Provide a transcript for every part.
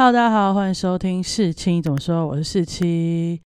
Hello，大家好，欢迎收听四七怎么说？我是四七。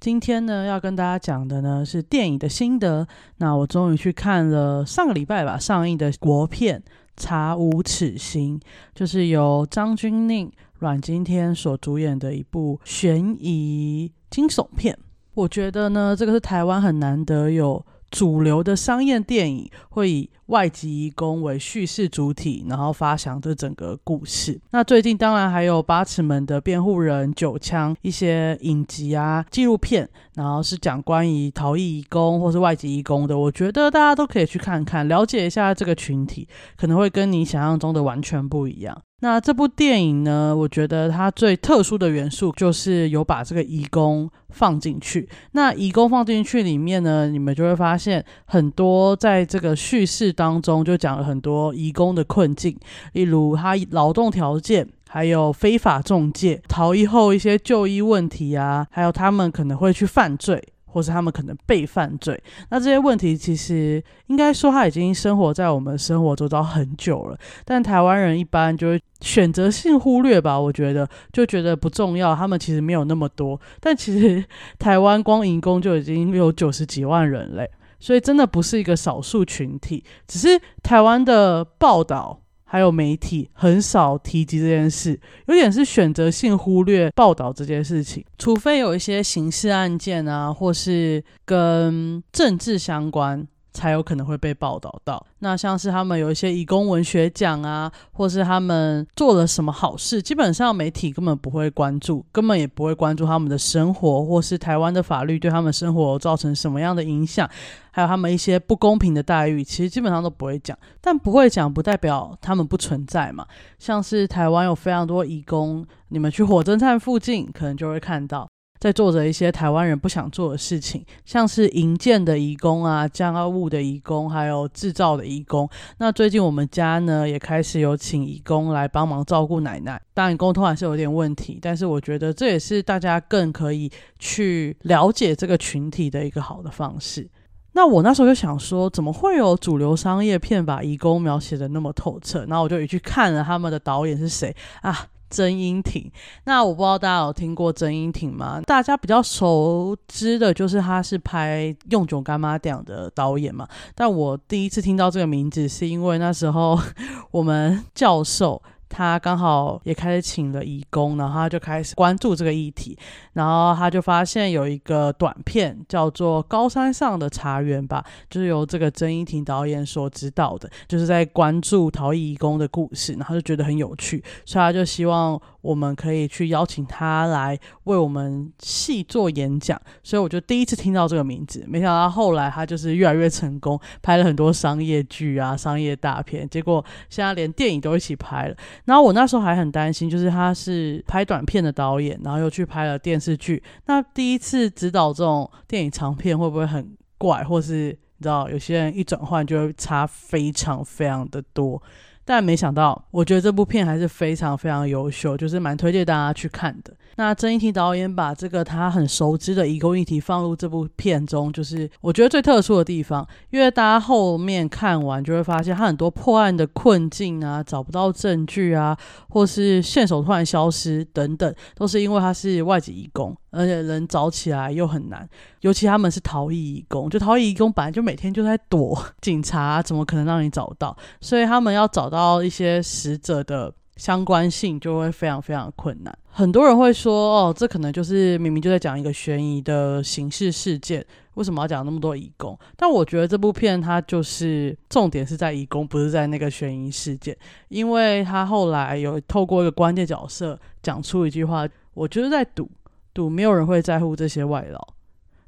今天呢，要跟大家讲的呢是电影的心得。那我终于去看了上个礼拜吧上映的国片《查无此心》，就是由张钧甯、阮经天所主演的一部悬疑惊悚片。我觉得呢，这个是台湾很难得有。主流的商业电影会以外籍移工为叙事主体，然后发想这整个故事。那最近当然还有八尺门的辩护人、九枪一些影集啊、纪录片，然后是讲关于逃逸移工或是外籍移工的。我觉得大家都可以去看看，了解一下这个群体，可能会跟你想象中的完全不一样。那这部电影呢？我觉得它最特殊的元素就是有把这个移工放进去。那移工放进去里面呢，你们就会发现很多在这个叙事当中就讲了很多移工的困境，例如他劳动条件，还有非法中介、逃逸后一些就医问题啊，还有他们可能会去犯罪。或是他们可能被犯罪，那这些问题其实应该说他已经生活在我们生活周遭很久了，但台湾人一般就会选择性忽略吧，我觉得就觉得不重要，他们其实没有那么多，但其实台湾光营工就已经有九十几万人嘞，所以真的不是一个少数群体，只是台湾的报道。还有媒体很少提及这件事，有点是选择性忽略报道这件事情，除非有一些刑事案件啊，或是跟政治相关。才有可能会被报道到。那像是他们有一些义工文学奖啊，或是他们做了什么好事，基本上媒体根本不会关注，根本也不会关注他们的生活，或是台湾的法律对他们生活造成什么样的影响，还有他们一些不公平的待遇，其实基本上都不会讲。但不会讲不代表他们不存在嘛。像是台湾有非常多义工，你们去火车站附近可能就会看到。在做着一些台湾人不想做的事情，像是营建的义工啊、家务的义工，还有制造的义工。那最近我们家呢也开始有请义工来帮忙照顾奶奶。当然沟通还是有点问题，但是我觉得这也是大家更可以去了解这个群体的一个好的方式。那我那时候就想说，怎么会有主流商业片把义工描写的那么透彻？然后我就去看了他们的导演是谁啊。曾英挺，那我不知道大家有听过曾英挺吗？大家比较熟知的就是他是拍《用囧干妈这样》的导演嘛。但我第一次听到这个名字，是因为那时候 我们教授。他刚好也开始请了义工，然后他就开始关注这个议题，然后他就发现有一个短片叫做《高山上的茶园》吧，就是由这个曾一婷导演所指导的，就是在关注逃逸义工的。故事，然后就觉得很有趣，所以他就希望。我们可以去邀请他来为我们细做演讲，所以我就第一次听到这个名字，没想到后来他就是越来越成功，拍了很多商业剧啊、商业大片，结果现在连电影都一起拍了。然后我那时候还很担心，就是他是拍短片的导演，然后又去拍了电视剧，那第一次指导这种电影长片会不会很怪，或是你知道有些人一转换就会差非常非常的多。但没想到，我觉得这部片还是非常非常优秀，就是蛮推荐大家去看的。那曾一婷导演把这个他很熟知的移工议题放入这部片中，就是我觉得最特殊的地方。因为大家后面看完就会发现，他很多破案的困境啊，找不到证据啊，或是线索突然消失等等，都是因为他是外籍移工。而且人找起来又很难，尤其他们是逃逸义工，就逃逸义工本来就每天就在躲警察，怎么可能让你找到？所以他们要找到一些死者的相关性，就会非常非常困难。很多人会说，哦，这可能就是明明就在讲一个悬疑的刑事事件，为什么要讲那么多义工？但我觉得这部片它就是重点是在义工，不是在那个悬疑事件，因为他后来有透过一个关键角色讲出一句话，我就是在赌。赌没有人会在乎这些外劳，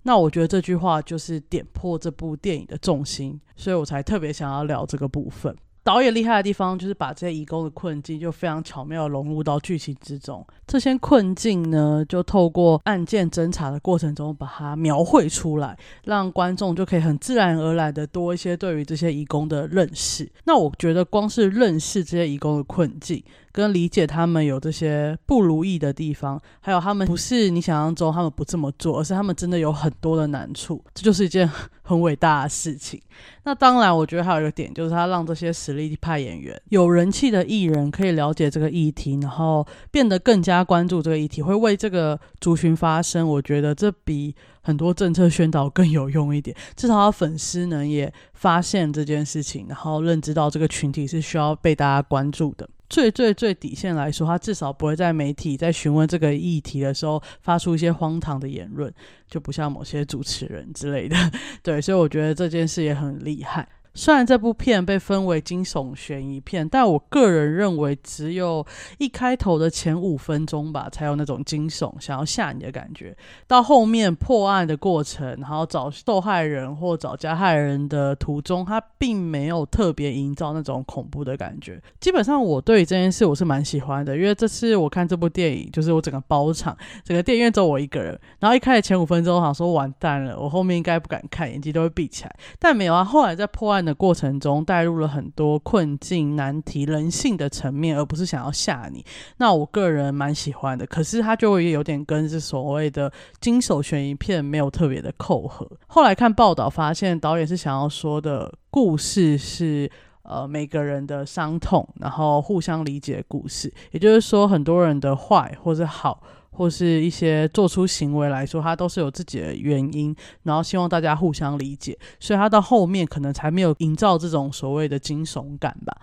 那我觉得这句话就是点破这部电影的重心，所以我才特别想要聊这个部分。导演厉害的地方就是把这些移工的困境就非常巧妙融入到剧情之中。这些困境呢，就透过案件侦查的过程中把它描绘出来，让观众就可以很自然而然的多一些对于这些移工的认识。那我觉得光是认识这些移工的困境，跟理解他们有这些不如意的地方，还有他们不是你想象中他们不这么做，而是他们真的有很多的难处，这就是一件很伟大的事情。那当然，我觉得还有一个点，就是他让这些实力派演员、有人气的艺人可以了解这个议题，然后变得更加关注这个议题，会为这个族群发声。我觉得这比很多政策宣导更有用一点。至少他粉丝呢也发现这件事情，然后认知到这个群体是需要被大家关注的。最最最底线来说，他至少不会在媒体在询问这个议题的时候发出一些荒唐的言论，就不像某些主持人之类的。对，所以我觉得这件事也很厉害。虽然这部片被分为惊悚悬疑片，但我个人认为只有一开头的前五分钟吧，才有那种惊悚想要吓你的感觉。到后面破案的过程，然后找受害人或找加害人的途中，它并没有特别营造那种恐怖的感觉。基本上，我对这件事我是蛮喜欢的，因为这次我看这部电影，就是我整个包场，整个电影院只有我一个人。然后一开始前五分钟，我想说完蛋了，我后面应该不敢看，眼睛都会闭起来。但没有啊，后来在破案。的过程中带入了很多困境、难题、人性的层面，而不是想要吓你。那我个人蛮喜欢的，可是它就会有点跟这所谓的惊悚悬疑片没有特别的扣合。后来看报道发现，导演是想要说的故事是呃每个人的伤痛，然后互相理解故事，也就是说很多人的坏或者好。或是一些做出行为来说，他都是有自己的原因，然后希望大家互相理解，所以他到后面可能才没有营造这种所谓的惊悚感吧。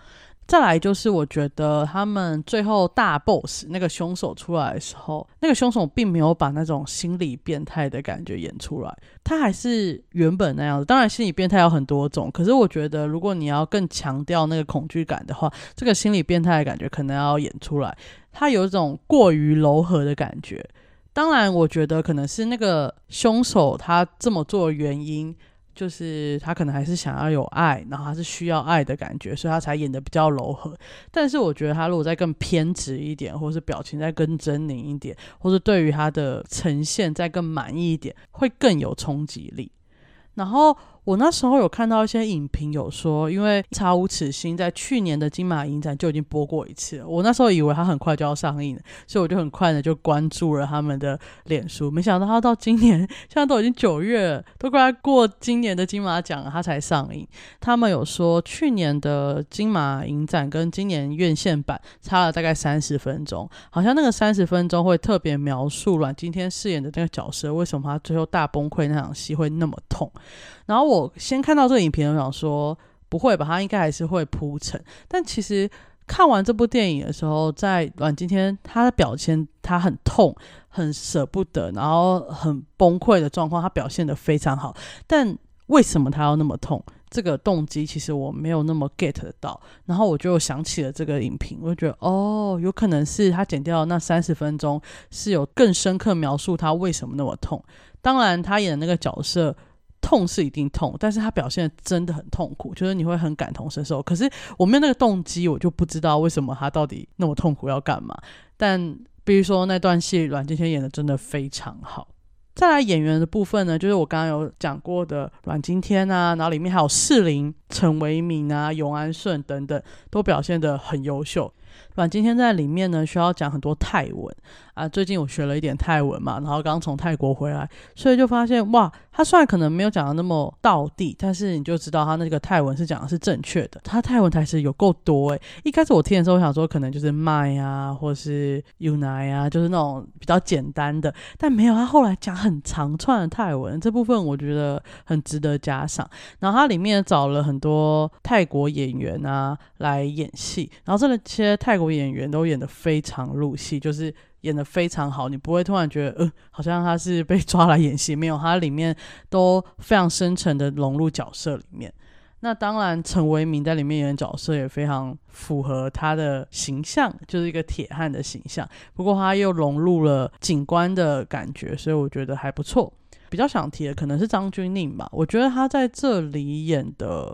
再来就是，我觉得他们最后大 boss 那个凶手出来的时候，那个凶手并没有把那种心理变态的感觉演出来，他还是原本那样子。当然，心理变态有很多种，可是我觉得如果你要更强调那个恐惧感的话，这个心理变态的感觉可能要演出来。他有一种过于柔和的感觉。当然，我觉得可能是那个凶手他这么做的原因。就是他可能还是想要有爱，然后他是需要爱的感觉，所以他才演的比较柔和。但是我觉得他如果再更偏执一点，或是表情再更狰狞一点，或是对于他的呈现再更满意一点，会更有冲击力。然后。我那时候有看到一些影评，有说，因为《查无此心》在去年的金马影展就已经播过一次了。我那时候以为它很快就要上映，所以我就很快的就关注了他们的脸书。没想到它到今年，现在都已经九月了，都快过今年的金马奖了，它才上映。他们有说，去年的金马影展跟今年院线版差了大概三十分钟，好像那个三十分钟会特别描述阮经天饰演的那个角色为什么他最后大崩溃那场戏会那么痛。然后我先看到这个影片，我想说不会吧，他应该还是会铺陈。但其实看完这部电影的时候，在阮经天他的表现，他很痛、很舍不得，然后很崩溃的状况，他表现的非常好。但为什么他要那么痛？这个动机其实我没有那么 get 得到。然后我就想起了这个影评，我就觉得哦，有可能是他剪掉那三十分钟是有更深刻描述他为什么那么痛。当然，他演的那个角色。痛是一定痛，但是他表现真的很痛苦，就是你会很感同身受。可是我没有那个动机，我就不知道为什么他到底那么痛苦要干嘛。但比如说那段戏，阮经天演的真的非常好。再来演员的部分呢，就是我刚刚有讲过的阮经天啊，然后里面还有士林、陈维敏啊、永安顺等等，都表现的很优秀。阮经天在里面呢，需要讲很多泰文。啊，最近我学了一点泰文嘛，然后刚从泰国回来，所以就发现哇，他虽然可能没有讲的那么到地，但是你就知道他那个泰文是讲的是正确的。他泰文台词有够多诶，一开始我听的时候，我想说可能就是麦啊，或是 u n i 啊，就是那种比较简单的，但没有，他后来讲很长串的泰文，这部分我觉得很值得加上。然后他里面找了很多泰国演员啊来演戏，然后这些泰国演员都演得非常入戏，就是。演得非常好，你不会突然觉得，呃，好像他是被抓来演戏，没有，他里面都非常深沉的融入角色里面。那当然，陈为民在里面演的角色也非常符合他的形象，就是一个铁汉的形象。不过他又融入了警官的感觉，所以我觉得还不错。比较想提的可能是张钧甯吧，我觉得他在这里演的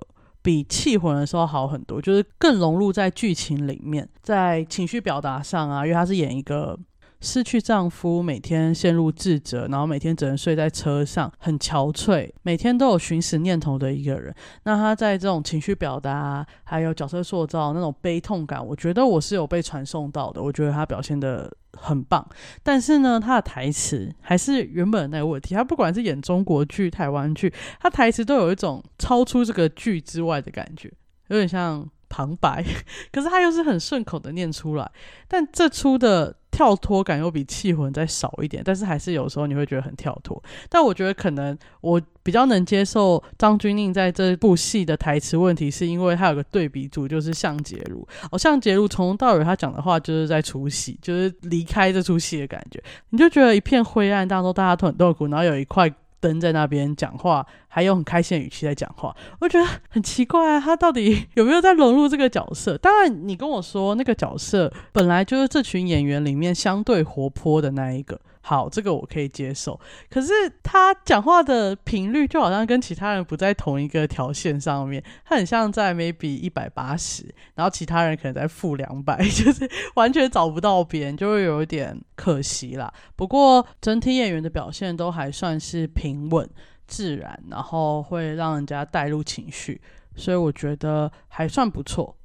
比《气魂》的时候好很多，就是更融入在剧情里面，在情绪表达上啊，因为他是演一个。失去丈夫，每天陷入自责，然后每天只能睡在车上，很憔悴，每天都有寻死念头的一个人。那他在这种情绪表达，还有角色塑造那种悲痛感，我觉得我是有被传送到的。我觉得他表现的很棒，但是呢，他的台词还是原本那个问题。他不管是演中国剧、台湾剧，他台词都有一种超出这个剧之外的感觉，有点像。旁白，可是他又是很顺口的念出来，但这出的跳脱感又比气魂再少一点，但是还是有时候你会觉得很跳脱。但我觉得可能我比较能接受张钧甯在这部戏的台词问题，是因为他有个对比组，就是向杰如。哦，向杰如从头到尾他讲的话就是在出戏，就是离开这出戏的感觉，你就觉得一片灰暗当中大家都很痛苦，然后有一块。灯在那边讲话，还用很开心的语气在讲话，我觉得很奇怪啊，他到底有没有在融入这个角色？当然，你跟我说那个角色本来就是这群演员里面相对活泼的那一个。好，这个我可以接受。可是他讲话的频率就好像跟其他人不在同一个条线上面，他很像在 maybe 一百八十，然后其他人可能在负两百，就是完全找不到边，就会有一点可惜啦。不过整体演员的表现都还算是平稳自然，然后会让人家带入情绪，所以我觉得还算不错。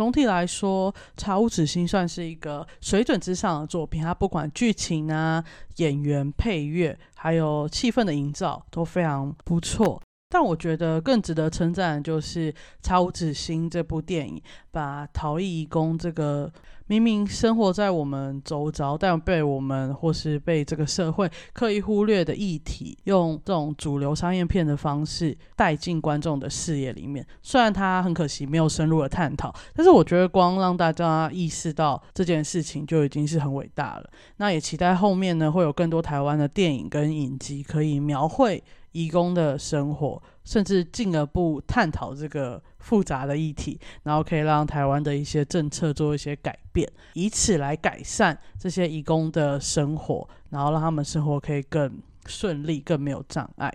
总体来说，《查无此心》算是一个水准之上的作品。它不管剧情啊、演员、配乐，还有气氛的营造都非常不错。但我觉得更值得称赞的就是《超子星》这部电影，把逃逸移工这个。明明生活在我们周遭，但被我们或是被这个社会刻意忽略的议题，用这种主流商业片的方式带进观众的视野里面。虽然它很可惜没有深入的探讨，但是我觉得光让大家意识到这件事情就已经是很伟大了。那也期待后面呢会有更多台湾的电影跟影集可以描绘义工的生活，甚至进一步探讨这个。复杂的议题，然后可以让台湾的一些政策做一些改变，以此来改善这些义工的生活，然后让他们生活可以更顺利、更没有障碍。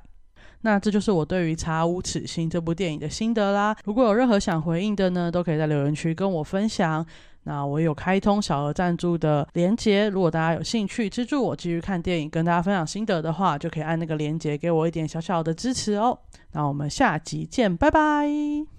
那这就是我对于《查无此心》这部电影的心得啦。如果有任何想回应的呢，都可以在留言区跟我分享。那我有开通小额赞助的连接，如果大家有兴趣资助我继续看电影，跟大家分享心得的话，就可以按那个连接给我一点小小的支持哦。那我们下集见，拜拜。